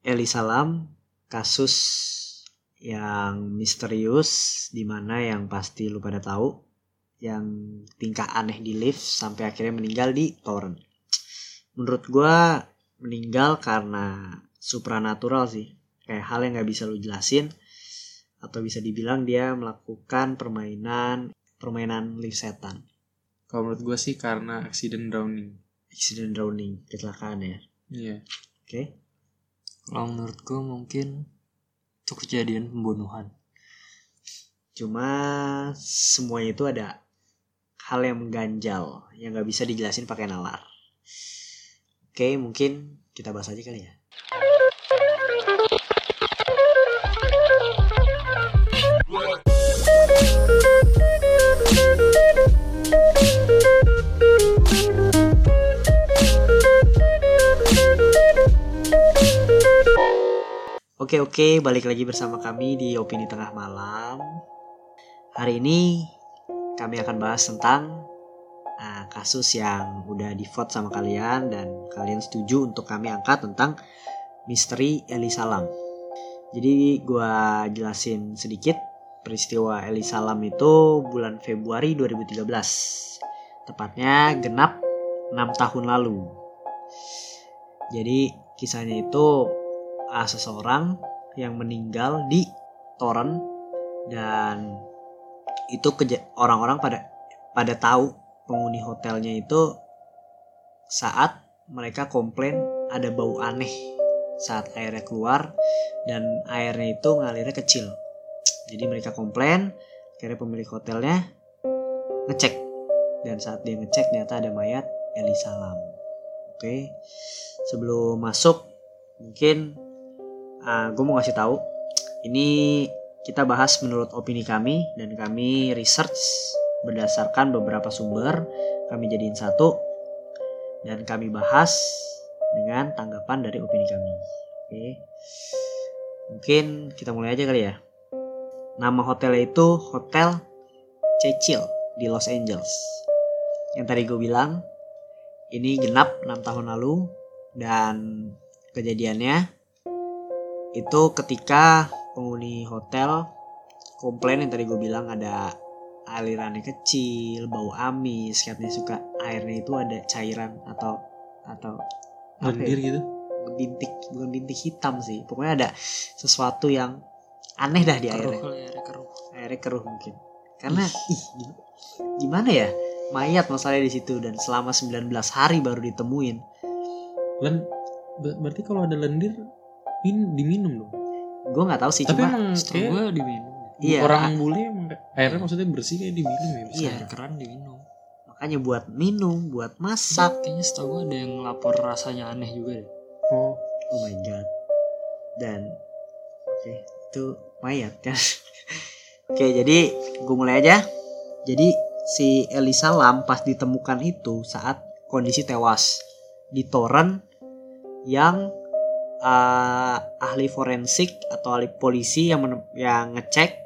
Eli Salam kasus yang misterius di mana yang pasti lu pada tahu yang tingkah aneh di lift sampai akhirnya meninggal di toren. Menurut gua meninggal karena supranatural sih. Kayak hal yang nggak bisa lu jelasin atau bisa dibilang dia melakukan permainan permainan lift setan. Kalau menurut gue sih karena accident drowning. Accident drowning, kecelakaan ya. Iya. Oke. Kalau menurutku mungkin itu kejadian pembunuhan. Cuma semuanya itu ada hal yang mengganjal yang nggak bisa dijelasin pakai nalar. Oke, mungkin kita bahas aja kali ya. Oke oke, balik lagi bersama kami di Opini Tengah Malam. Hari ini kami akan bahas tentang uh, kasus yang udah di vote sama kalian dan kalian setuju untuk kami angkat tentang misteri Eli Salam. Jadi gua jelasin sedikit peristiwa Eli Salam itu bulan Februari 2013. Tepatnya genap 6 tahun lalu. Jadi kisahnya itu uh, seseorang yang meninggal di Toren dan itu orang-orang pada pada tahu penghuni hotelnya itu saat mereka komplain ada bau aneh saat airnya keluar dan airnya itu ngalirnya kecil. Jadi mereka komplain, akhirnya pemilik hotelnya ngecek dan saat dia ngecek ternyata ada mayat Eli Salam. Oke, sebelum masuk mungkin uh, gue mau ngasih tahu ini kita bahas menurut opini kami dan kami research berdasarkan beberapa sumber kami jadiin satu dan kami bahas dengan tanggapan dari opini kami. Oke. Mungkin kita mulai aja kali ya. Nama hotelnya itu Hotel Cecil di Los Angeles. Yang tadi gue bilang ini genap 6 tahun lalu dan kejadiannya itu ketika penghuni hotel komplain yang tadi gue bilang ada alirannya kecil, bau amis, katanya suka airnya itu ada cairan atau atau apa Lendir ya? gitu. bintik bukan bintik hitam sih, pokoknya ada sesuatu yang aneh dah di Keruh airnya, kali airnya keruh. airnya keruh mungkin, karena ih gim- gimana ya mayat masalahnya di situ dan selama 19 hari baru ditemuin, Len ber- berarti kalau ada lendir min diminum dong. gue nggak tahu sih Tapi cuma emang Setahu kayak gue diminum. Iya. orang bule emang airnya maksudnya bersih kayak diminum ya. bisa. Iya. Air keran diminum. makanya buat minum, buat masak, Kayaknya setahu gue ada yang lapor rasanya aneh juga deh. Oh, Oh my god. Dan oke, itu mayat kan. oke, jadi gue mulai aja. Jadi si Elisa Lam pas ditemukan itu saat kondisi tewas di toren yang uh, ahli forensik atau ahli polisi yang menem- yang ngecek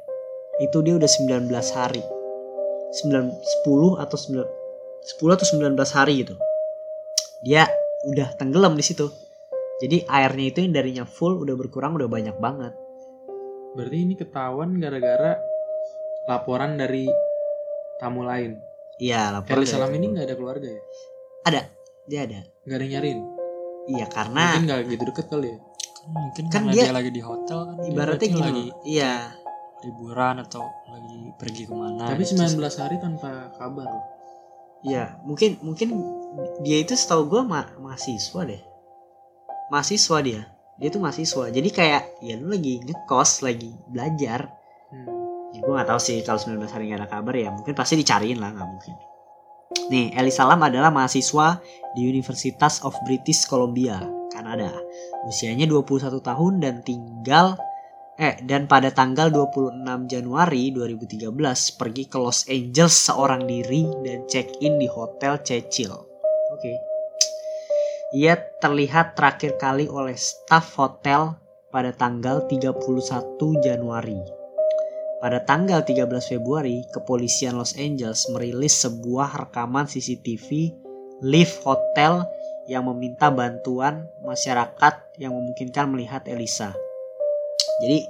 itu dia udah 19 hari. 9 10 atau 9 10 atau 19 hari gitu. Dia udah tenggelam di situ. Jadi airnya itu yang darinya full udah berkurang udah banyak banget. berarti ini ketahuan gara-gara laporan dari tamu lain. Iya lapor. Eli dari- Salam ini nggak ada keluarga ya? Dia ada. Nggak ada nyariin? Iya karena Mungkin nggak gitu deket kali ya? Kan mungkin Kan dia- dia, lagi di hotel kan. dia ibaratnya gini. lagi Iya. liburan atau lagi pergi ke mana. Tapi gitu. 19 hari tanpa kabar loh. Iya mungkin mungkin dia itu setahu gue ma mahasiswa deh. Mahasiswa dia. Dia tuh mahasiswa. Jadi kayak ya lu lagi ngekos lagi belajar. Hmm. Ya, gue nggak tahu sih kalau 19 hari nggak ada kabar ya mungkin pasti dicariin lah nggak mungkin. Nih Eli Salam adalah mahasiswa di Universitas of British Columbia, Kanada. Usianya 21 tahun dan tinggal eh dan pada tanggal 26 Januari 2013 pergi ke Los Angeles seorang diri dan check-in di Hotel Cecil. Oke. Ia terlihat terakhir kali oleh staf hotel pada tanggal 31 Januari. Pada tanggal 13 Februari, kepolisian Los Angeles merilis sebuah rekaman CCTV lift hotel yang meminta bantuan masyarakat yang memungkinkan melihat Elisa. Jadi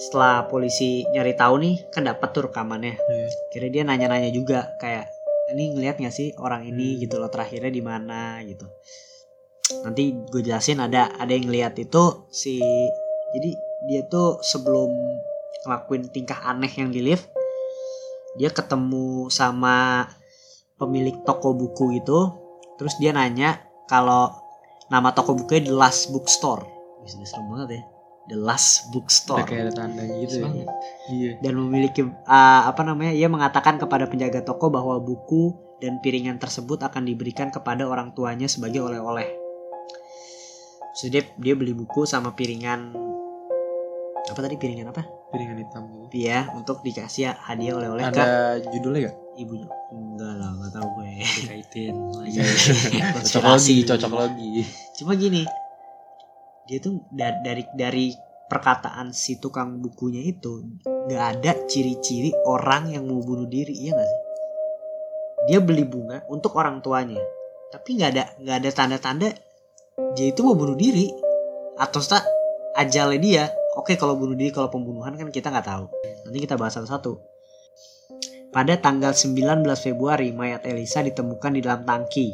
setelah polisi nyari tahu nih kan dapat tuh rekamannya. Iya. Kira dia nanya-nanya juga kayak ini ngeliat nggak sih orang ini Hmm. gitu loh terakhirnya di mana gitu. Nanti gue jelasin ada ada yang ngeliat itu si jadi dia tuh sebelum ngelakuin tingkah aneh yang di lift dia ketemu sama pemilik toko buku itu terus dia nanya kalau nama toko bukunya The Last Bookstore bisa serem banget ya The Last Udah Bookstore kayak ada tanda gitu ya. Iya. dan memiliki uh, apa namanya ia mengatakan kepada penjaga toko bahwa buku dan piringan tersebut akan diberikan kepada orang tuanya sebagai oleh-oleh. Dia, dia beli buku sama piringan apa tadi piringan apa? Piringan hitam gitu. Iya untuk dikasih hadiah oleh-oleh ke Ada judulnya gak? ibunya. Enggak lah nggak tahu gue. Dikaitin lagi. cocok lagi, cocok lagi. Cuma gini, dia tuh da- dari dari perkataan si tukang bukunya itu nggak ada ciri-ciri orang yang mau bunuh diri, iya nggak sih? Dia beli bunga untuk orang tuanya, tapi nggak ada nggak ada tanda-tanda dia itu mau bunuh diri atau tak ajalnya dia. Oke kalau bunuh diri kalau pembunuhan kan kita nggak tahu. Nanti kita bahas satu-satu. Pada tanggal 19 Februari, mayat Elisa ditemukan di dalam tangki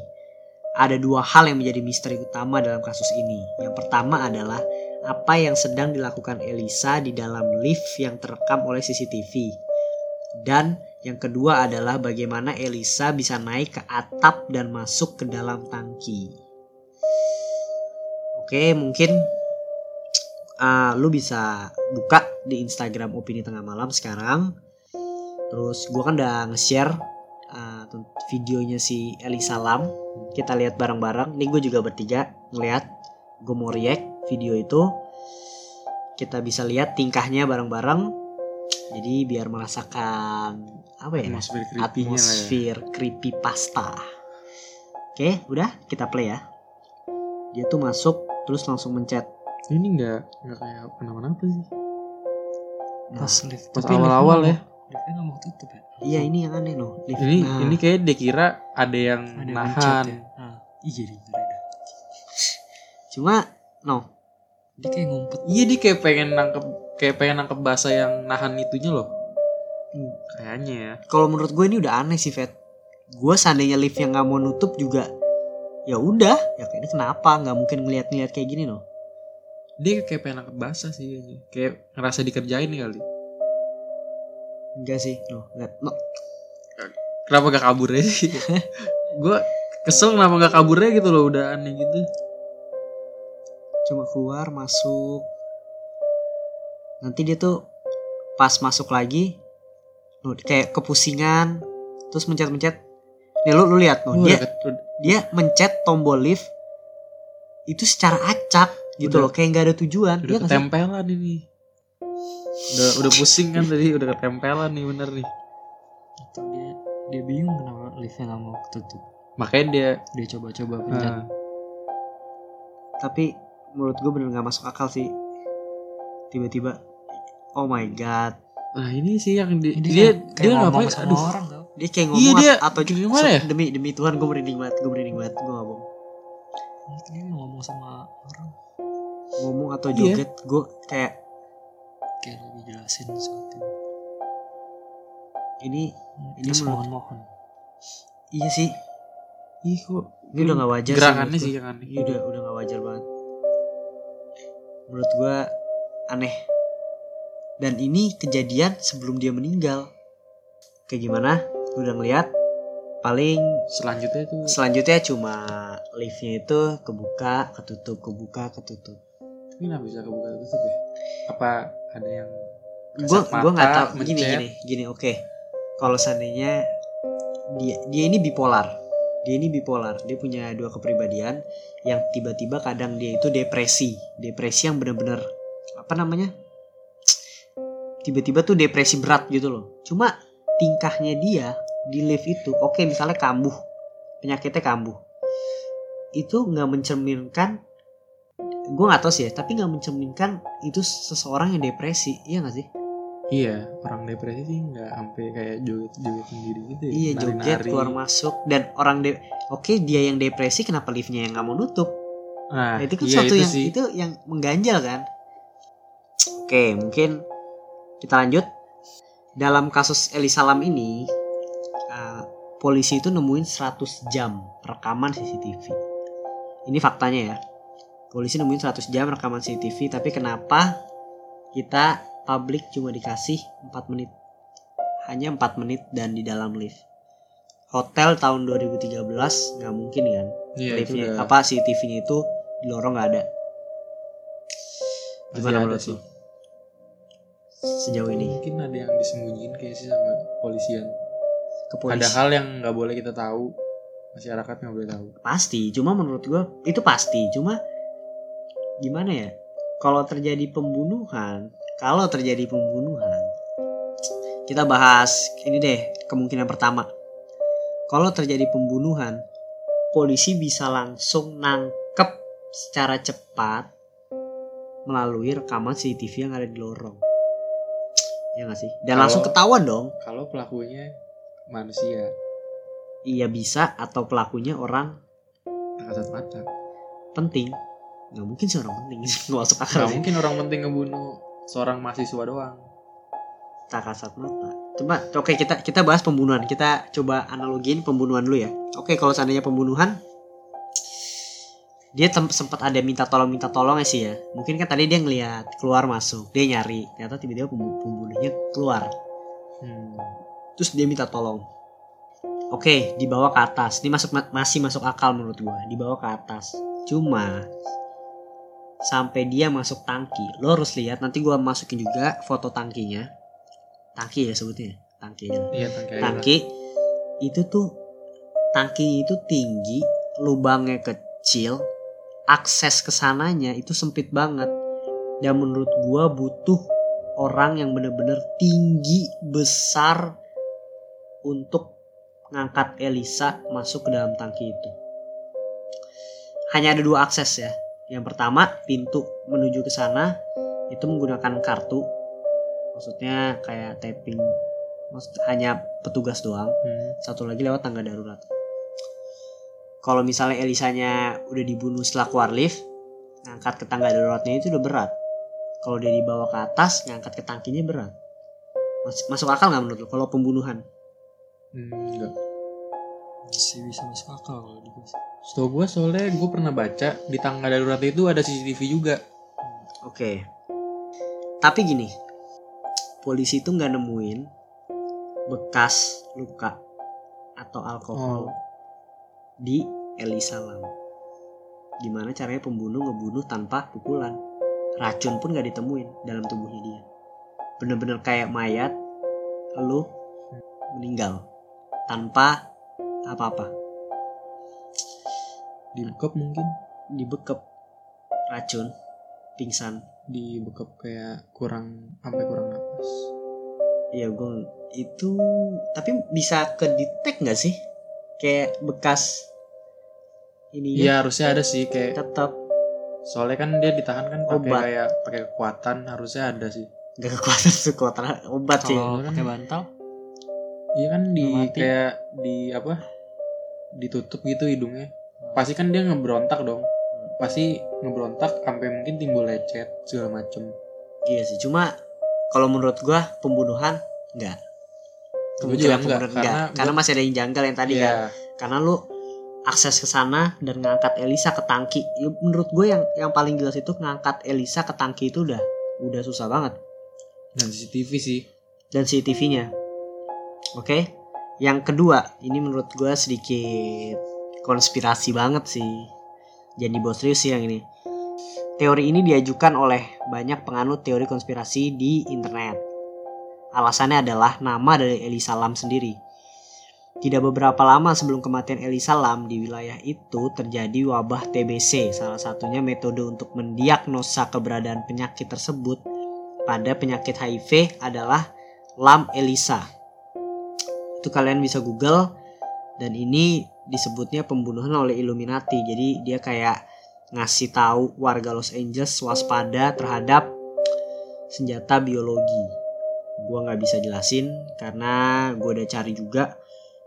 ada dua hal yang menjadi misteri utama dalam kasus ini. Yang pertama adalah apa yang sedang dilakukan Elisa di dalam lift yang terekam oleh CCTV. Dan yang kedua adalah bagaimana Elisa bisa naik ke atap dan masuk ke dalam tangki. Oke, mungkin uh, lu bisa buka di Instagram Opini Tengah Malam sekarang. Terus gua kan udah nge-share uh, videonya si Elisa Lam kita lihat bareng-bareng. Nih gue juga bertiga ngeliat. Gue mau react video itu. Kita bisa lihat tingkahnya bareng-bareng. Jadi biar merasakan apa ya? Atmosfer ya. Atmosfer creepy pasta. Oke, udah kita play ya. Dia tuh masuk terus langsung mencet. Ini nggak nggak kayak kenapa-napa sih. Nah, Pas lift. Pas Tapi awal-awal ya. Liftnya nggak mau tutup ya. iya ini yang aneh loh. Lift. Ini Nah, ini kayak dia kira ada yang Ada nahan. ya. Nah, iya jadi cuma no. Dia kayak ngumpet. Iya dia kayak pengen nangkep kayak pengen nangkep bahasa yang nahan itunya loh. Hmm. Kayaknya ya. Kalau menurut gue ini udah aneh sih, Vet. Gue seandainya lift yang nggak mau nutup juga ya udah ya ini kenapa nggak mungkin ngeliat-ngeliat kayak gini loh Dia kayak pengen nangkep bahasa sih. Kayak ngerasa dikerjain kali. enggak sih no, enggak, no. Kenapa gak kabur aja sih? gue kesel kenapa gak kaburnya gitu loh udah aneh gitu. cuma keluar masuk nanti dia tuh pas masuk lagi no, kayak kepusingan terus mencet-mencet nih lu lu lihat Oh, dia udah- dia mencet tombol lift itu secara acak gitu Udah- loh kayak nggak ada tujuan udah Iya sih? ketempelan ini. Udah udah pusing kan tadi udah ketempelan nih bener nih. Atau dia dia bingung kenapa liftnya nggak mau tutup. Makanya dia Dia coba-coba pencet. nah, tapi menurut gue bener nggak masuk akal sih tiba-tiba oh my god nah ini sih yang di, Dia dia kayak- dia ngomong ngapain? sama Aduh, orang tau. dia kayak Iya, ngomong dia- atau gimana ya? demi demi Tuhan gue merinding banget gue merinding banget gue gak bohong Dia ngomong sama orang ngomong atau Iya. joget gue kayak kayak lagi jelasin sesuatu. ini Ini Terus menurut- mohon-mohon. iya sih ih kok ini udah gak wajar gerakannya sih sih yang aneh. Ini udah udah gak wajar banget menurut gue aneh dan ini kejadian sebelum dia meninggal kayak gimana udah ngeliat paling Selanjutnya tuh selanjutnya cuma liftnya itu kebuka ketutup kebuka ketutup. Tapi nggak bisa kebuka tutup ya? Apa ada yang gue gue nggak tahu. Gini mencet? gini gini oke. Kalau seandainya dia dia ini bipolar. Dia ini bipolar. Dia punya dua kepribadian yang tiba-tiba kadang dia itu depresi. Depresi yang bener-bener apa namanya? Tiba-tiba tuh depresi berat gitu loh. Cuma tingkahnya dia di lift itu oke misalnya kambuh penyakitnya kambuh itu nggak mencerminkan gue nggak tahu sih ya tapi nggak mencerminkan itu seseorang yang depresi iya nggak sih Iya, orang depresi sih nggak sampai kayak joget-joget sendiri gitu ya. Iya joget Nari-nari. keluar masuk dan orang de oke dia yang depresi kenapa liftnya yang nggak mau nutup? Nah, Nah, itu kan iya, suatu itu yang sih. itu yang mengganjal kan. Oke, mungkin kita lanjut. Dalam kasus Eli Salam ini, polisi itu nemuin 100 jam rekaman CCTV. Ini faktanya ya. Polisi nemuin 100 jam rekaman CCTV, tapi kenapa kita publik cuma dikasih 4 menit? Hanya 4 menit dan di dalam lift. Hotel tahun 2013 nggak mungkin kan? Iya, itu liftnya udah apa CCTV-nya itu di lorong nggak ada. Gimana ada menurut sih. Sejauh ini Mungkin ada yang disembunyiin kayak sih sama polisian. Ke polisi Ada hal yang nggak boleh kita tahu. Masyarakat nggak boleh tahu. pasti. Cuma menurut gua itu pasti. Cuma gimana ya? Kalau terjadi pembunuhan, kalau terjadi pembunuhan, kita bahas ini deh kemungkinan pertama. Kalau terjadi pembunuhan, polisi bisa langsung nangkep secara cepat melalui rekaman CCTV yang ada di lorong. Ya nggak sih? Dan Kalau- langsung ketahuan dong. Kalau pelakunya manusia, Iya bisa atau pelakunya orang tak kasat mata. penting. Nggak mungkin sih orang penting. Nggak masuk akal Nggak mungkin orang penting ngebunuh seorang mahasiswa doang. Tak kasat mata. Coba oke kita kita bahas pembunuhan. Kita coba analogiin pembunuhan dulu ya. Oke kalau seandainya pembunuhan dia sempat ada minta tolong minta tolong ya sih ya. Mungkin kan tadi dia ngelihat keluar masuk, dia nyari. Ternyata tiba-tiba pembu- pembunuhnya keluar. Hmm. Terus dia minta tolong. Oke, dibawa ke atas. Ini masuk masih masuk akal menurut gua. Dibawa ke atas. Cuma sampai dia masuk tangki, lo harus lihat nanti gua masukin juga foto tangkinya. Tangki ya sebutnya. Tangki aja. Iya tangki. Tangki itu tuh tangki itu tinggi, lubangnya kecil, akses ke sananya itu sempit banget. Dan menurut gua butuh orang yang bener-bener tinggi, besar untuk ngangkat Elisa masuk ke dalam tangki itu. Hanya ada dua akses ya. Yang pertama pintu menuju ke sana itu menggunakan kartu. Maksudnya kayak tapping. Maksud hanya petugas doang. Hmm. Satu lagi lewat tangga darurat. Kalau misalnya Elisanya udah dibunuh setelah keluar lift, ngangkat ke tangga daruratnya itu udah berat. Kalau dia dibawa ke atas, ngangkat ke tangkinya berat. Mas- masuk akal nggak menurut lo kalau pembunuhan? Hmm, enggak. Masih bisa masuk akal kalau dikasih. Setahu gue soalnya gue pernah baca di tangga darurat itu ada CCTV juga. Oke. Tapi gini, polisi itu nggak nemuin bekas luka atau alkohol Oh. di Elisa Lam. Gimana caranya pembunuh ngebunuh tanpa pukulan? Racun pun nggak ditemuin dalam tubuhnya dia. Bener-bener kayak mayat, lu meninggal tanpa apa-apa, Dibekap mungkin. dibekep racun, pingsan. Dibekap kayak kurang sampai kurang napas. Iya gue itu tapi bisa ke detect nggak sih? Kayak bekas ini Iya harusnya ada sih kayak tetap soalnya kan dia ditahan kan pakai Obat. kayak pakai kekuatan harusnya ada sih. gak kekuatan kekuatan obat sih. Kalau pakai bantal, Iya kan di mati. kayak di apa? Ditutup gitu hidungnya. Pasti kan dia ngeberontak dong. Pasti ngeberontak sampai mungkin timbul lecet segala macem. Iya sih, cuma kalau menurut gua pembunuhan enggak. Enggak, pembunuhan enggak. karena Karena gua- masih ada yang janggal yang tadi kan. Iya. Karena lu akses ke sana dan ngangkat Elisa ke tangki. Ya, menurut gue yang yang paling jelas itu ngangkat Elisa ke tangki itu udah udah susah banget. Dan CCTV sih. dan CCTV-nya. Oke. Yang kedua, ini menurut gue sedikit konspirasi banget sih. Jangan dibawa serius sih yang ini. Teori ini diajukan oleh banyak penganut teori konspirasi di internet. Alasannya adalah nama dari Elisa Lam sendiri. Tidak beberapa lama sebelum kematian Elisa Lam di wilayah itu terjadi wabah TBC. Salah satunya metode untuk mendiagnosa keberadaan penyakit tersebut pada penyakit HIV adalah Lam Elisa. Itu kalian bisa Google dan ini disebutnya pembunuhan oleh Illuminati. Jadi dia kayak ngasih tahu warga Los Angeles waspada terhadap senjata biologi. Gue nggak bisa jelasin karena gue udah cari juga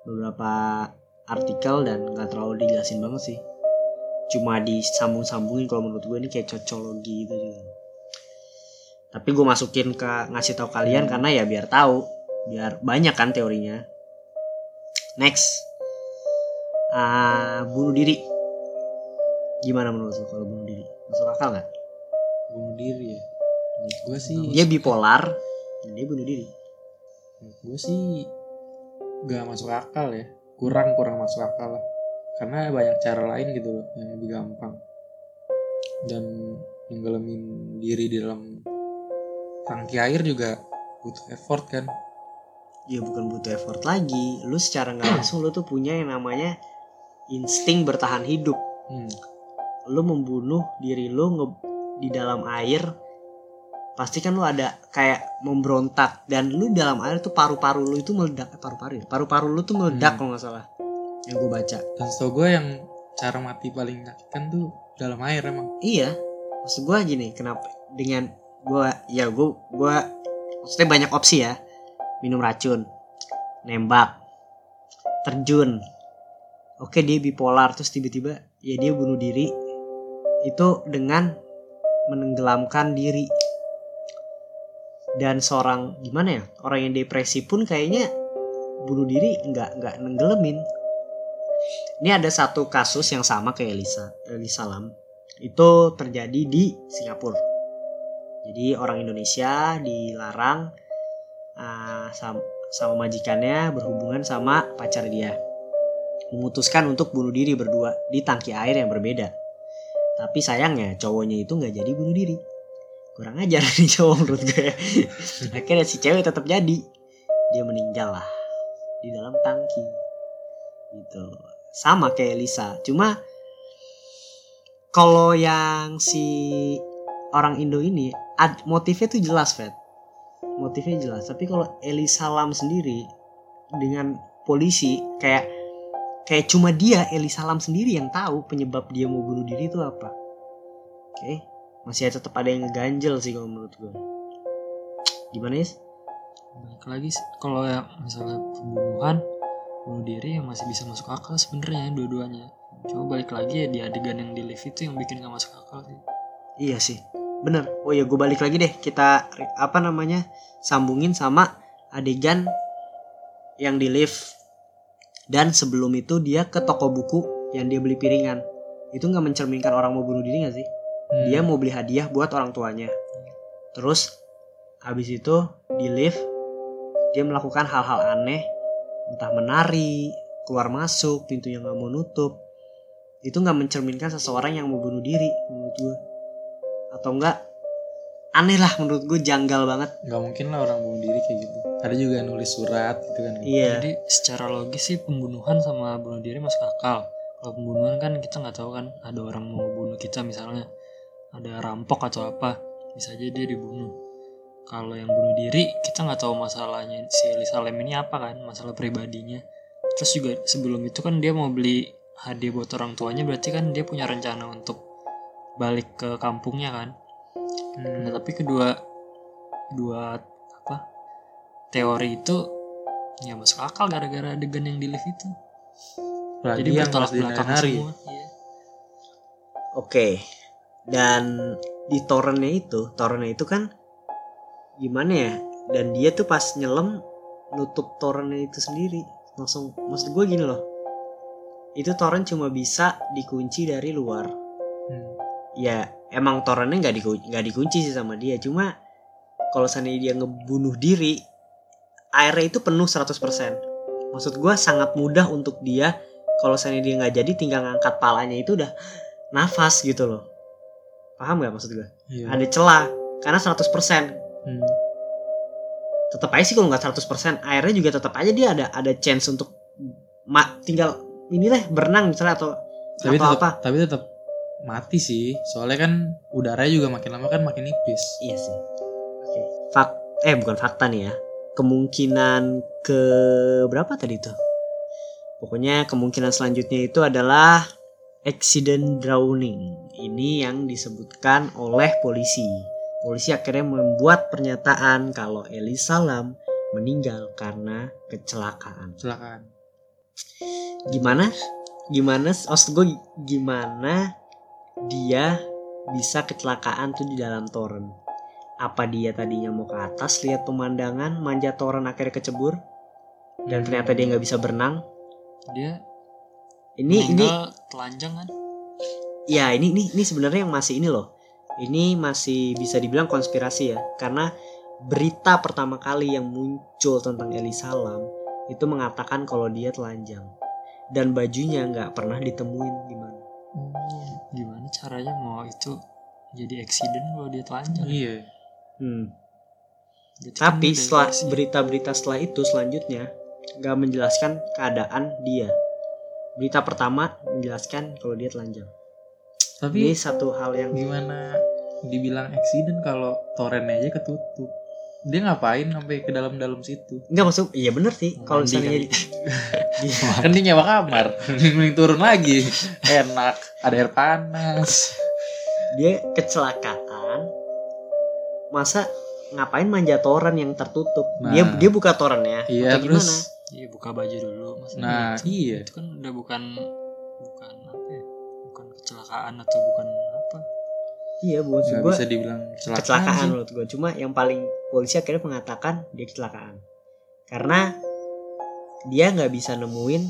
beberapa artikel dan nggak terlalu dijelasin banget sih. Cuma disambung-sambungin kalau menurut gue ini kayak cocologi gitu juga tapi gue masukin ke ngasih tahu kalian karena ya biar tahu biar banyak kan teorinya next. Ah, bunuh diri. Gimana menurut lo kalau bunuh diri? Masuk akal nggak? Bunuh diri ya? Menurut gue sih dia bipolar dan dia bunuh diri. Menurut gue sih gak masuk akal ya. Kurang kurang masuk akal lah. Karena banyak cara lain gitu loh yang lebih gampang. Dan menggelemin diri di dalam tangki air juga butuh effort kan ya bukan butuh effort lagi. Lu secara nggak langsung lu tuh punya yang namanya insting bertahan hidup. Hmm. lu membunuh diri lu nge- di dalam air pasti kan lu ada kayak memberontak. Dan lu dalam air tuh paru-paru lu itu meledak eh, paru-paru ya? Paru-paru lu tuh meledak Hmm. kalau nggak salah yang gue baca. Dan setahu gue yang cara mati paling menyakitkan tuh dalam air emang. Iya. Maksud gue gini kenapa dengan gue ya gue gue maksudnya banyak opsi ya minum racun nembak terjun. Oke dia bipolar terus tiba-tiba ya dia bunuh diri. Itu dengan menenggelamkan diri. Dan seorang gimana ya orang yang depresi pun kayaknya bunuh diri nggak nggak nenggelamin. Ini ada satu kasus yang sama kayak Elisa Elisa Lam. Itu terjadi di Singapura. Jadi orang Indonesia dilarang uh, sama, sama majikannya berhubungan sama pacar dia. Memutuskan untuk bunuh diri berdua di tangki air yang berbeda. Tapi sayangnya cowoknya itu nggak jadi bunuh diri. Kurang ajar nih cowok menurut gue akhirnya si cewek tetap jadi. Dia meninggal lah di dalam tangki. Gitu. Sama kayak Lisa. Cuma kalau yang si orang Indo ini ad, motifnya tuh jelas Fed motifnya jelas. Tapi kalau Elisa Lam sendiri dengan polisi kayak kayak cuma dia Elisa Lam sendiri yang tahu penyebab dia mau bunuh diri itu apa. Oke masih tetap ada yang ngeganjel sih kalau menurut gue gimana ya balik lagi kalau yang misalnya pembunuhan bunuh diri yang masih bisa masuk akal sebenarnya dua-duanya. Coba balik lagi ya di adegan yang di lift itu yang bikin gak masuk akal sih. Iya sih, bener. Oh ya, gue balik lagi deh. Kita apa namanya sambungin sama adegan yang di lift. Dan sebelum itu dia ke toko buku yang dia beli piringan. Itu nggak mencerminkan orang mau bunuh diri gak sih? Hmm. Dia mau beli hadiah buat orang tuanya. Terus habis itu di lift dia melakukan hal-hal aneh, entah menari, keluar masuk, pintunya nggak mau nutup. Itu nggak mencerminkan seseorang yang mau bunuh diri menurut gue atau enggak aneh lah menurut gue janggal banget. Nggak mungkin lah orang bunuh diri kayak gitu. Ada juga nulis surat gitu kan. Iya. Jadi secara logis sih pembunuhan sama bunuh diri masuk akal. Kalau pembunuhan kan kita nggak tahu kan ada orang mau bunuh kita misalnya. Ada rampok atau apa bisa aja dia dibunuh. Kalau yang bunuh diri kita nggak tahu masalahnya si Elisa Lam ini apa kan masalah pribadinya. Terus juga sebelum itu kan dia mau beli hadiah buat orang tuanya berarti kan dia punya rencana untuk balik ke kampungnya kan Hmm. Nah, tapi kedua dua apa teori itu ya masuk akal gara-gara adegan yang di lift itu. Apalagi Jadi yang bertolak belakang nari semua. Iya. oke dan di torrentnya itu torrentnya itu kan gimana ya dan dia tuh pas nyelam nutup torrentnya itu sendiri langsung maksud gue gini loh itu torrent cuma bisa dikunci dari luar. Ya emang torrentnya nggak dikunci, nggak dikunci sih sama dia. Cuma kalau seandainya dia ngebunuh diri airnya itu penuh 100% maksud gue sangat mudah untuk dia kalau seandainya dia nggak jadi tinggal ngangkat palanya itu udah nafas gitu loh. Paham nggak maksud gue Iya. ada celah karena 100% Hmm. tetap aja sih kalau nggak 100% airnya juga tetap aja dia ada ada chance untuk ma- tinggal inilah berenang misalnya atau Tapi atau tetap, apa tapi tetap mati sih. Soalnya kan udaranya juga makin lama kan makin nipis. Iya sih. Oke. Fak eh bukan fakta nih ya. Kemungkinan ke berapa tadi tuh? Pokoknya kemungkinan selanjutnya itu adalah accident drowning. Ini yang disebutkan oleh polisi. polisi akhirnya membuat pernyataan kalau Eli Salam meninggal karena kecelakaan. Kecelakaan. Gimana? Gimana? Maksud gue gimana dia bisa kecelakaan tuh di dalam toren? Apa dia tadinya mau ke atas lihat pemandangan, manjat toren akhirnya kecebur? Dan ternyata dia nggak bisa berenang? dia Ini ini telanjang kan ya ini ini ini sebenarnya yang masih ini loh. Ini masih bisa dibilang konspirasi ya, karena berita pertama kali yang muncul tentang Eli Salam itu mengatakan kalau dia telanjang dan bajunya nggak pernah ditemuin gimana. oh gimana caranya mau itu jadi accident kalau dia telanjang Iya. Hmm. Kan Tapi udah setelah dikasih. berita-berita setelah itu selanjutnya nggak menjelaskan keadaan dia. Berita pertama menjelaskan kalau dia telanjang. Tapi Ini satu hal yang gimana dibilang accident kalau torennya aja ketutup? Dia ngapain sampai ke dalam-dalam situ? nggak masuk. Iya bener sih. Kalau misalnya. Iya. kan dia nyewa kamar, mending turun lagi. Enak, ada air panas. dia kecelakaan masa ngapain manja toren yang tertutup Nah. dia dia buka torennya Iya, atau terus gimana iya buka baju dulu maksudnya Nah, itu, iya. itu kan udah bukan bukan apa ya bukan kecelakaan atau bukan iya bukan nggak gua bisa dibilang kecelakaan, kecelakaan. sih. menurut gue cuma yang paling polisi akhirnya mengatakan dia kecelakaan. Karena dia nggak bisa nemuin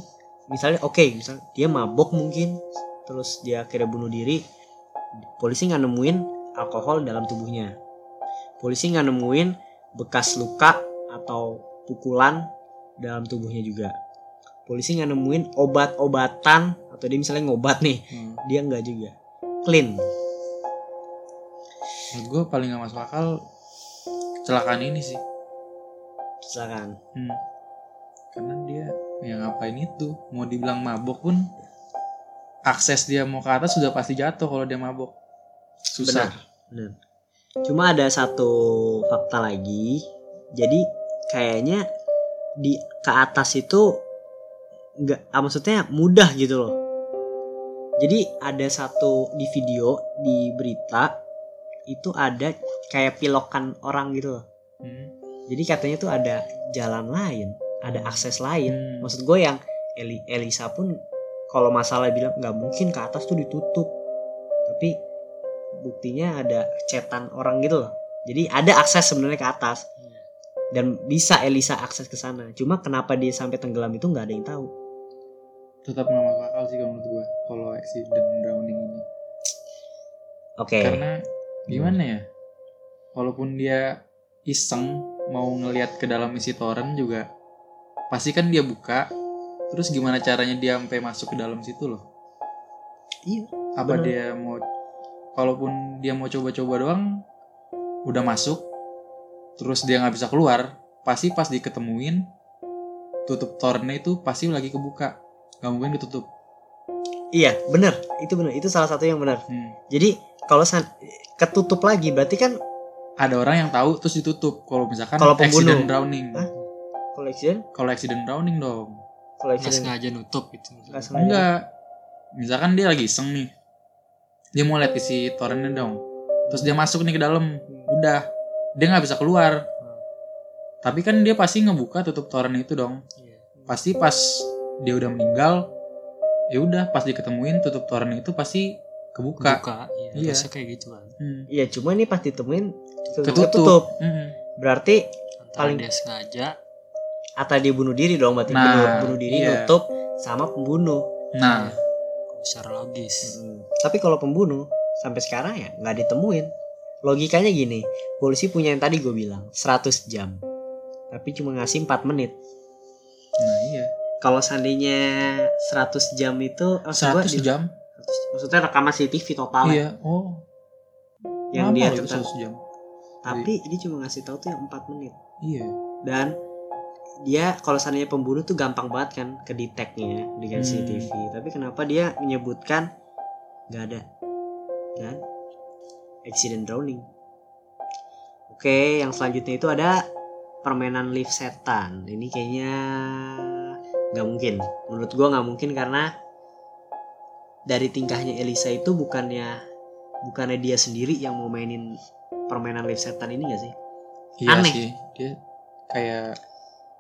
misalnya oke misal dia mabok mungkin terus dia akhirnya bunuh diri polisi nggak nemuin alkohol dalam tubuhnya. Polisi nggak nemuin bekas luka atau pukulan dalam tubuhnya juga. Polisi nggak nemuin obat-obatan atau dia misalnya ngobat nih Hmm. dia nggak juga. Clean Menurut gue paling gak masuk akal kecelakaan ini sih. kecelakaan Hmm. Karena dia yang ngapain itu mau dibilang mabok pun akses dia mau ke atas sudah pasti jatuh kalau dia mabok. Susah. Benar. Cuma ada satu fakta lagi. Jadi kayaknya di ke atas itu nggak ah, maksudnya mudah gitu loh. Jadi ada satu di video di berita itu ada kayak pilokan orang gitu loh. Hmm. Jadi katanya tuh ada jalan lain, ada akses lain. Hmm. Maksud gue yang Eli, Elisa pun kalau masalah bilang nggak mungkin ke atas tuh ditutup. Tapi buktinya ada cetan orang gitu loh. Jadi ada akses sebenarnya ke atas. Dan bisa Elisa akses ke sana. Cuma kenapa dia sampai tenggelam itu nggak ada yang tahu. Tetap gak masuk akal sih kalau menurut gue kalau accident drowning ini. Oke. Karena gimana ya? Walaupun dia iseng mau ngelihat ke dalam isi toren juga pasti kan dia buka terus gimana caranya dia sampai masuk ke dalam situ loh Iya. apa Bener. dia mau kalaupun dia mau coba-coba doang udah masuk terus dia nggak bisa keluar pasti pas diketemuin tutup tornya itu pasti lagi kebuka nggak mungkin ditutup Iya, bener. Itu bener. Itu salah satu yang benar. Hmm. Jadi kalau ketutup lagi berarti kan ada orang yang tahu terus ditutup kalau misalkan Kalau pembunuh. accident drowning Hah? collection, kalau accident drowning dong nggak collection. sengaja nutup gitu Nggak sengaja. enggak misalkan dia lagi iseng nih dia mau lihat isi torrentnya dong terus dia masuk nih ke dalam udah dia nggak bisa keluar tapi kan dia pasti ngebuka tutup torrent itu dong Iya. pasti pas dia udah meninggal ya udah pas diketemuin tutup torrent itu pasti kebuka buka iya, Iya. kayak gitu kan Hmm. Iya, cuma ini pas ditemuin tutup. ketutup, ketutup. Mm-mm. Berarti antara Paling- dia sengaja atau dia bunuh diri dong berarti Nah, bunuh, bunuh diri iya. nutup sama pembunuh. nah kalau secara logis Mm. Tapi kalau pembunuh sampai sekarang ya nggak ditemuin. Logikanya gini, polisi punya yang tadi gue bilang 100 jam. Tapi cuma ngasih 4 menit. nah iya Kalau seandainya 100 jam itu gua 100 di- jam? 100 maksudnya rekaman CCTV total ya, iya oh. Yang lama dia 100 jam. Tapi dia cuma ngasih tahu tuh yang 4 menit. iya. Dan dia kalau seandainya pembunuh tuh gampang banget kan ke detectnya dengan Hmm. CCTV tapi kenapa dia menyebutkan nggak ada? Dan accident drowning. Oke yang selanjutnya itu ada permainan lift setan. Ini kayaknya nggak mungkin menurut gua nggak mungkin karena dari tingkahnya Elisa itu bukannya bukannya dia sendiri yang mau mainin permainan lift setan ini gak sih Iya Aneh. sih. Dia kayak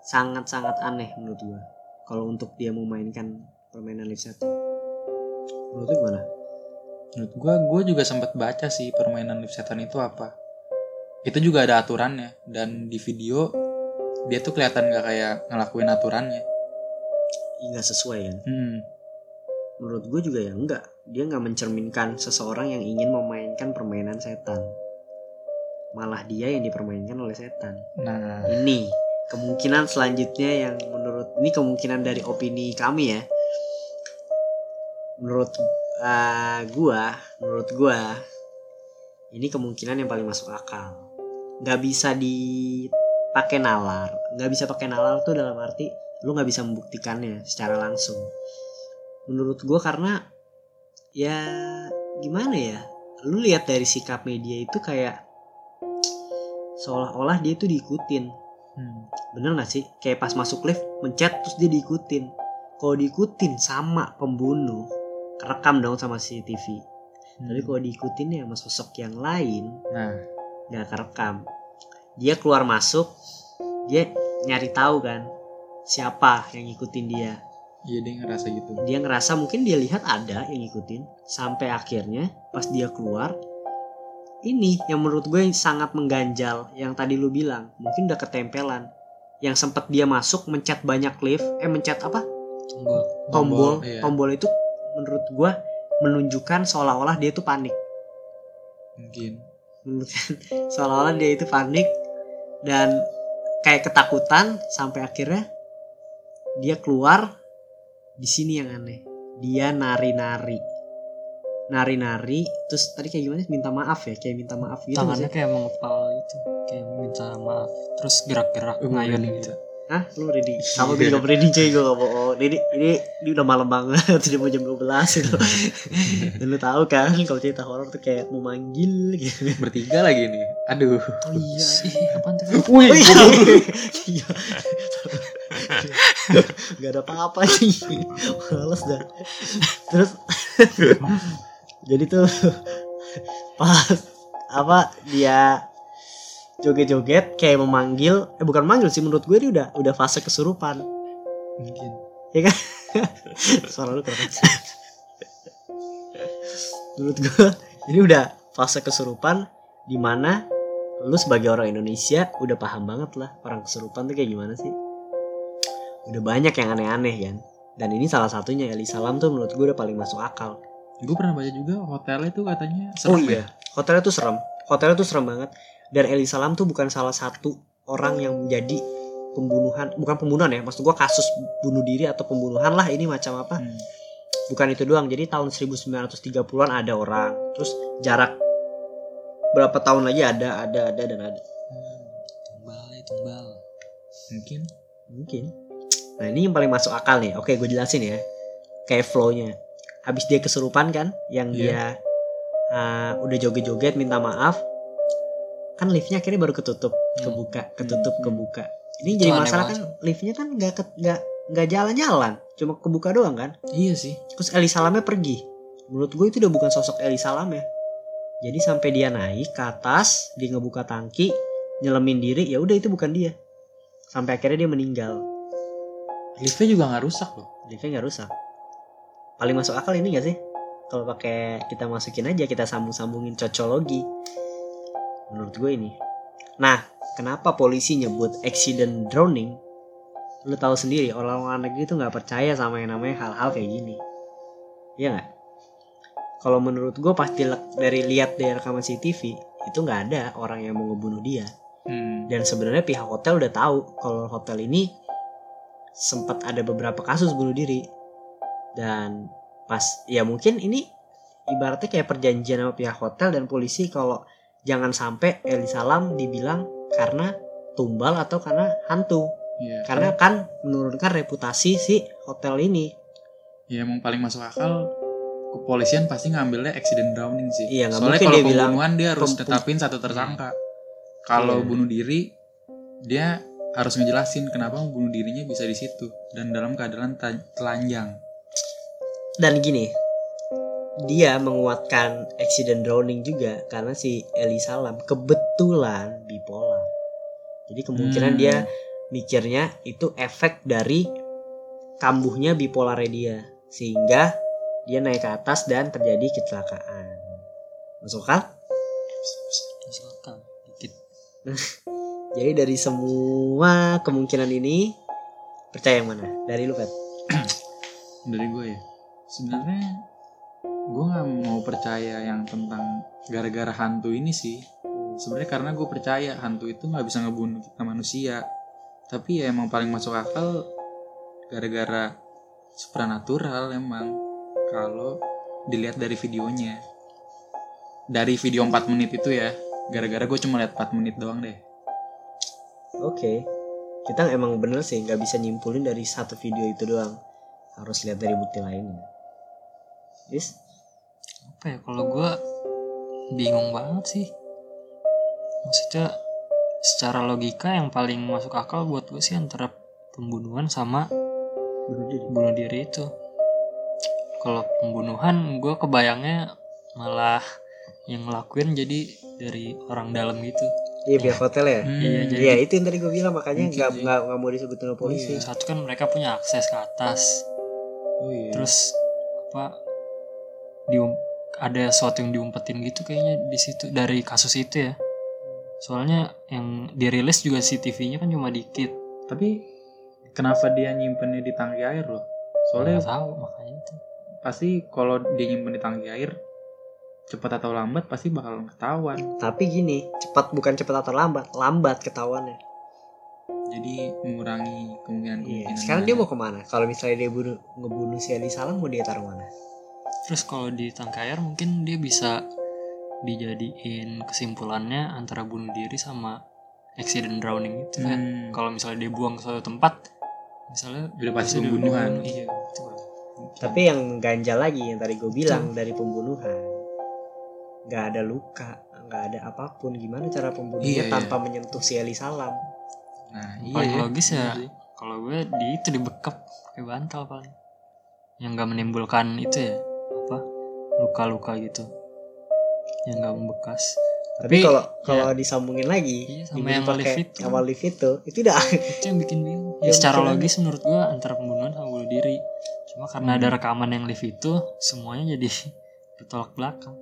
sangat-sangat aneh menurut gua kalau untuk dia memainkan permainan lift setan menurut lu gimana menurut gua gua juga sempat baca sih permainan lift setan itu apa. Itu juga ada aturannya dan di video dia tuh kelihatan gak kayak ngelakuin aturannya. Nggak sesuai kan? Hmm. menurut gue juga ya enggak dia nggak mencerminkan seseorang yang ingin memainkan permainan setan. Malah dia yang dipermainkan oleh setan. Nah, ini kemungkinan selanjutnya yang menurut ini kemungkinan dari opini kami ya. Menurut uh, gua menurut gua ini kemungkinan yang paling masuk akal. Nggak bisa dipakai nalar. Nggak bisa pakai nalar tuh dalam arti lu nggak bisa membuktikannya secara langsung. Menurut gua karena ya gimana ya lu lihat dari sikap media itu kayak seolah-olah dia tuh diikutin. Hmm. bener gak sih? Kayak pas masuk lift mencet terus dia diikutin. Kalau diikutin sama pembunuh kerekam dong sama CCTV tapi kalau diikutin ya sama sosok yang lain nah, nggak kerekam. Dia keluar masuk dia nyari tahu kan siapa yang ngikutin dia? Iya dia ngerasa gitu. dia ngerasa mungkin dia lihat ada yang ngikutin. Sampai akhirnya pas dia keluar ini yang menurut gue sangat mengganjal yang tadi lu bilang. Mungkin udah ketempelan. Yang sempat dia masuk mencet banyak lift eh mencet apa? Tombol. Tombol. Iya. tombol itu menurut gue menunjukkan seolah-olah dia itu panik. Mungkin. seolah-olah dia itu panik dan kayak ketakutan sampai akhirnya dia keluar di sini yang aneh. Dia nari-nari. Nari-nari terus tadi kayak gimana minta maaf ya? Kayak minta maaf gitu tangannya kayak mengepal itu kayak minta maaf. Terus gerak-gerak Uh, ngayun gitu. Hah? Lu ready? Sama gue juga merinding cuy, gue gak bohong. Ini, ini, ini udah malam banget, udah mau jam 12 gitu. Dan lu tahu kan, kalau cerita horor tuh kayak mau manggil gitu. Bertiga lagi nih. Aduh. Oh iya. Apaan tuh? Wih, Oh, iya. Iya. Gak ada apa-apa nih Males dah. Terus Jadi tuh Pas Apa Dia Joget-joget Kayak memanggil Eh bukan manggil sih Menurut gue dia udah Udah fase kesurupan. Mungkin. Suara lu keren. Menurut gue Ini udah fase kesurupan Di mana Lu sebagai orang Indonesia Udah paham banget lah Orang kesurupan tuh kayak gimana sih Udah banyak yang aneh-aneh kan Dan ini salah satunya Eli Salam tuh menurut gue udah paling masuk akal. Gue pernah baca juga hotelnya tuh katanya Oh serem iya Hotelnya tuh serem. Hotelnya tuh serem banget. Dan Eli Salam tuh bukan salah satu Orang yang menjadi Pembunuhan Bukan pembunuhan ya Maksud gue kasus bunuh diri Atau pembunuhan lah Ini macam apa. Ya. Hmm. bukan itu doang jadi tahun 1930-an ada orang terus jarak berapa tahun lagi ada ada ada dan ada. Tumbal ya tumbal. Mungkin. mungkin nah ini yang paling masuk akal nih oke gue jelasin ya kayak flow-nya habis dia kesurupan kan yang Iya. dia uh, udah joget-joget minta maaf kan liftnya akhirnya baru ketutup Hmm. kebuka ketutup Hmm. kebuka ini Itu jadi masalah kan liftnya kan nggak ke- nggak nggak jalan-jalan cuma kebuka doang kan Iya sih. Terus Eli Salamnya pergi. Menurut gue itu udah bukan sosok Eli Salam ya. Jadi sampai dia naik ke atas, dia ngebuka tangki, nyelemin diri, ya udah itu bukan dia. Sampai akhirnya dia meninggal. Liftnya juga nggak rusak loh. Liftnya nggak rusak. Paling masuk akal ini gak sih? Kalau pakai kita masukin aja, kita sambung-sambungin cocologi. Menurut gue ini. Nah, kenapa polisi nyebut accident drowning? Lu tahu sendiri, orang-orang negeri itu nggak percaya sama yang namanya hal-hal kayak gini. Iya nggak? Kalau menurut gue pasti dari lihat dari rekaman CCTV itu nggak ada orang yang mau ngebunuh dia. Hmm. Dan sebenarnya pihak hotel udah tahu kalau hotel ini sempat ada beberapa kasus bunuh diri. Dan pas ya mungkin ini ibaratnya kayak perjanjian sama pihak hotel dan polisi kalau jangan sampai Eli Salam dibilang karena tumbal atau karena hantu. Iya. Karena kan menurunkan reputasi si hotel ini. ya emang paling masuk akal kepolisian pasti ngambilnya accident drowning sih. Iya, Soalnya kalau dia bilang pembunuhan dia harus tetapin satu tersangka. Kalau Iya. bunuh diri dia harus ngejelasin kenapa bunuh dirinya bisa di situ dan dalam keadaan telanjang. dan gini dia menguatkan accident drowning juga karena si Eli Salam kebetulan bipolar. Jadi kemungkinan Hmm. dia mikirnya itu efek dari kambuhnya bipolarnya dia sehingga dia naik ke atas dan terjadi kecelakaan. Masuk akal? misalkan dikit Jadi dari semua kemungkinan ini percaya yang mana? Dari lu kan? dari gue ya. Sebenarnya gue nggak mau percaya yang tentang gara-gara hantu ini sih. Sebenarnya karena gue percaya hantu itu nggak bisa ngebunuh kita manusia. Tapi ya emang paling masuk akal gara-gara supranatural emang. Kalau dilihat dari videonya. Dari video 4 menit itu ya. Gara-gara gue cuma lihat 4 menit doang deh Oke. Kita emang bener sih nggak bisa nyimpulin dari satu video itu doang. Harus lihat dari bukti lainnya. Yes? apa ya kalau gue bingung banget sih maksudnya secara logika yang paling masuk akal buat gue sih antara pembunuhan sama Bunuh diri. bunuh diri itu kalau pembunuhan gue kebayangnya malah yang ngelakuin jadi dari orang dalam gitu Iya pihak hotel ya. Hmm, Iya, jadi- Iya itu yang tadi gue bilang makanya nggak nggak nggak mau disebut sama polisi. Iya. satu kan mereka punya akses ke atas oh iya terus apa dium ada sesuatu yang diumpetin gitu kayaknya di situ dari kasus itu ya soalnya yang dirilis juga CCTV-nya kan cuma dikit tapi kenapa dia nyimpennya di tangki air loh soalnya nggak tahu makanya itu pasti kalau dia nyimpen di tangki air cepat atau lambat pasti bakal ketahuan Tapi gini, cepat bukan cepat atau lambat, lambat ketahuannya. jadi mengurangi kemungkinan Iya. kemungkinan Sekarang dia mau ke mana? Kalau misalnya dia bunuh, ngebunuh si Ali Salam mau dia taruh mana? terus kalau di tangki air mungkin dia bisa dijadiin kesimpulannya antara bunuh diri sama accident drowning itu kan Hmm. kalau misalnya dia buang ke suatu tempat misalnya Udah pasti pembunuhan. bunuh, iya kan. Tapi yang ganjal lagi yang tadi gue bilang dari pembunuhan, nggak ada luka, nggak ada apa pun. Gimana cara pembunuhnya Iya, tanpa menyentuh si Ali Salam? nah iya. Paling ya. logis ya Iya kalau gue di itu dibekap kayak bantal paling. Yang nggak menimbulkan itu ya apa luka-luka gitu. Yang nggak membekas. Tapi kalau ya, kalau disambungin lagi, Iya, sama yang pakai lift itu. sama lift itu, itu udah itu yang bikin bingung. Ya, secara logis menurut gue antara pembunuhan sama bunuh diri. Cuma karena Hmm. ada rekaman yang lift itu semuanya jadi bertolak belakang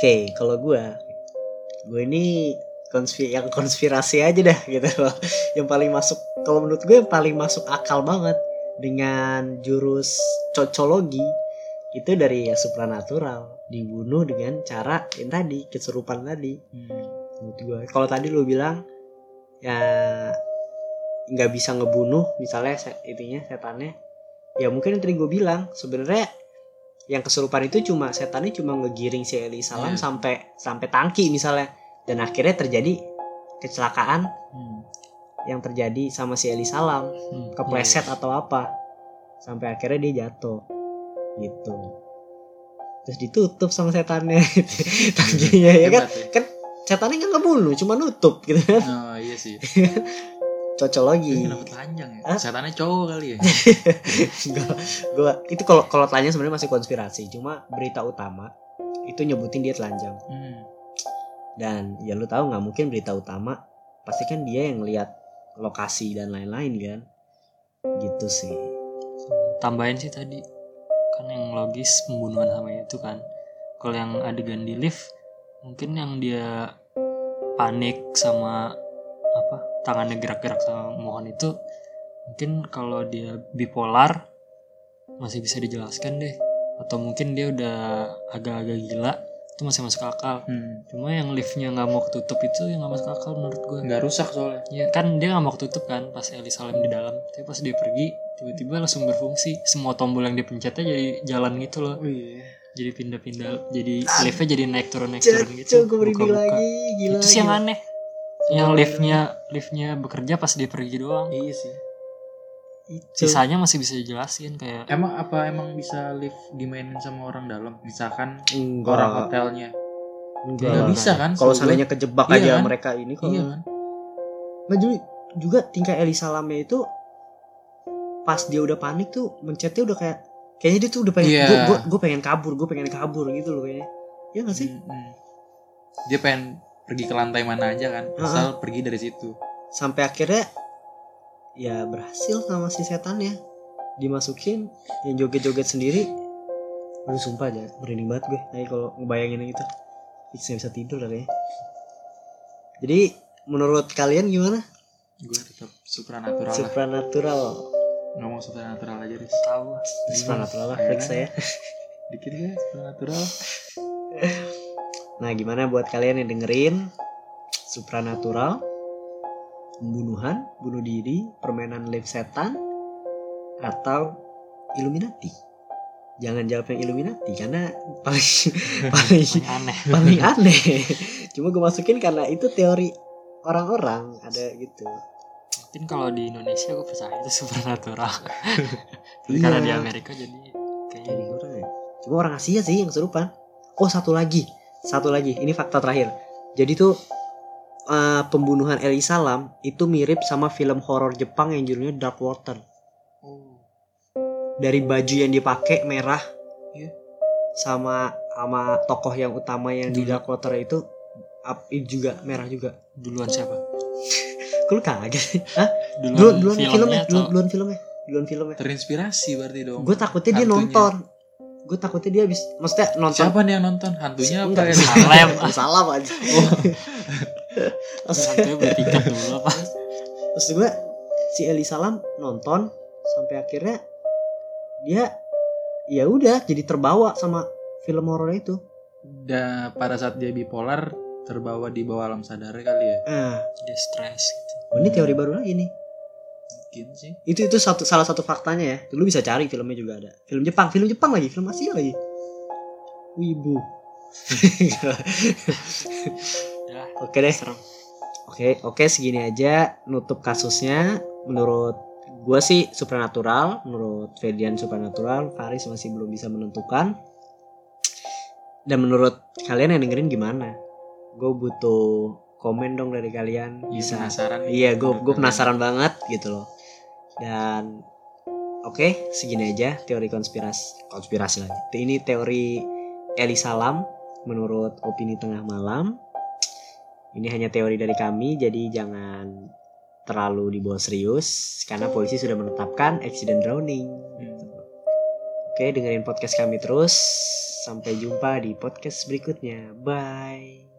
Oke, kalau gue, gue ini konspi yang konspirasi aja dah gitu loh. Yang paling masuk, kalau menurut gue yang paling masuk akal banget dengan jurus cocologi itu dari ya supranatural dibunuh dengan cara yang tadi kesurupan tadi Hmm. menurut gue. Kalau tadi lu bilang ya nggak bisa ngebunuh misalnya itunya setannya ya mungkin yang tadi gue bilang sebenarnya yang kesurupan itu cuma setannya cuma ngegiring si Eli Salam Iya. sampai sampai tangki misalnya. Dan akhirnya terjadi kecelakaan Hmm. yang terjadi sama si Eli Salam Hmm, kepleset iya. atau apa. Sampai akhirnya dia jatuh. Gitu. Terus ditutup sama setannya. Tangkinya ya kan? ya. kan setannya nggak ngebunuh cuma nutup gitu kan? Oh iya sih cocologi Ini kenapa telanjang ya? Hah? setannya cowok kali ya? Gua- gua itu kalau kalau tanya sebenarnya masih konspirasi cuma berita utama itu nyebutin dia telanjang. Hmm. dan ya lu tahu nggak mungkin berita utama pasti kan dia yang lihat lokasi dan lain-lain kan? Gitu sih. Tambahin sih tadi kan yang logis pembunuhan sama itu kan. Kalau yang adegan di lift mungkin yang dia panik sama apa tangannya gerak-gerak sama mohon itu mungkin kalau dia bipolar masih bisa dijelaskan deh atau mungkin dia udah agak-agak gila itu masih masuk akal Hmm. cuma yang liftnya nggak mau ketutup itu yang nggak masuk akal menurut gue nggak rusak soalnya Ya kan dia nggak mau ketutup kan pas Eli Salim di dalam. Tapi pas dia pergi tiba-tiba langsung berfungsi. Semua tombol yang dipencetnya jadi jalan gitu loh. oh iya Jadi pindah-pindah. Jadi liftnya jadi naik turun naik turun gitu. Buka-buka. lagi gila Itu sih yang gila. aneh. Yang liftnya liftnya bekerja pas dia pergi doang. iya sih itu Sisanya masih bisa dijelasin kayak emang apa emang bisa lift dimainin sama orang dalam misalkan enggak orang hotelnya enggak nggak Enggak. bisa kan kalau seandainya kejebak Iya aja kan? mereka ini kalau iya kan Nah, jadi juga tingkah Eli Salamnya itu pas dia udah panik tuh mencetnya udah kayak kayaknya dia tuh udah pengen Iya. gue pengen kabur gue pengen kabur gitu loh kayaknya ya gak sih Mm-mm. dia pengen pergi ke lantai mana aja kan asal pergi dari situ. Sampai akhirnya ya berhasil sama si setannya dimasukin yang joget-joget sendiri. Aduh sumpah aja merinding banget gue. Nah, kalau ngebayangin gitu Fix nggak bisa tidur lah kayaknya Jadi menurut kalian gimana? gue tetap supranatural lah. Supranatural. Ngomong supranatural aja Riz. Tahu Supranatural lah fix saya. Dikit ya supranatural Nah gimana buat kalian yang dengerin? Supranatural Pembunuhan, bunuh diri, permainan live setan Atau Illuminati? Jangan jawab yang Illuminati Karena paling paling, aneh. paling aneh. Cuma gue masukin karena itu teori orang-orang Ada gitu. Mungkin kalau di Indonesia gue percaya itu supernatural Tapi Iya. karena di Amerika jadi Jadi kayaknya kurang ya. Cuma orang Asia sih yang serupa. Oh satu lagi Satu lagi Ini fakta terakhir Jadi tuh eh, Pembunuhan Eli Salam Itu mirip sama film horor Jepang yang judulnya Dark Water oh Dari baju yang dipakai merah Iya. Sama Sama tokoh yang utama yang di. Dark Water itu up, juga merah juga duluan siapa lu kaget? Hah? duluan, Duluan, duluan filmnya, filmnya duluan, duluan filmnya Duluan filmnya terinspirasi berarti dong Gue takutnya dia Hantunya. nonton Gue takutnya dia habis Maksudnya nonton. Siapa nih yang nonton? Hantunya apa Enggak, ya? Salem. Salah aja. Oh. Terus- santunya beli tiket dulu apa? Terus gue si Eli Salam nonton sampai akhirnya dia ya udah jadi terbawa sama film horor itu. Da, pada saat dia bipolar terbawa di bawah alam sadar kali ya. Ah dia stres gitu. Ini teori baru lagi nih mungkin sih itu itu satu salah satu faktanya ya lu bisa cari filmnya juga ada film Jepang film Jepang lagi film Asia lagi wibu ya oke deh serem Oke, oke segini aja nutup kasusnya. Menurut gue sih supernatural, menurut Ferdian supernatural, Faris masih belum bisa menentukan. Dan menurut kalian yang dengerin gimana? Gue butuh komen dong dari kalian. Iya, Bisa. penasaran nih. Iya, gue Menurut gue penasaran banget gitu loh. Dan oke, segini aja teori konspirasi konspirasi lagi. Ini teori Eli Salam menurut opini tengah malam. Ini hanya teori dari kami, jadi jangan terlalu dibawa serius karena polisi sudah menetapkan accident drowning. Hmm. Oke, dengerin podcast kami terus. Sampai jumpa di podcast berikutnya. Bye.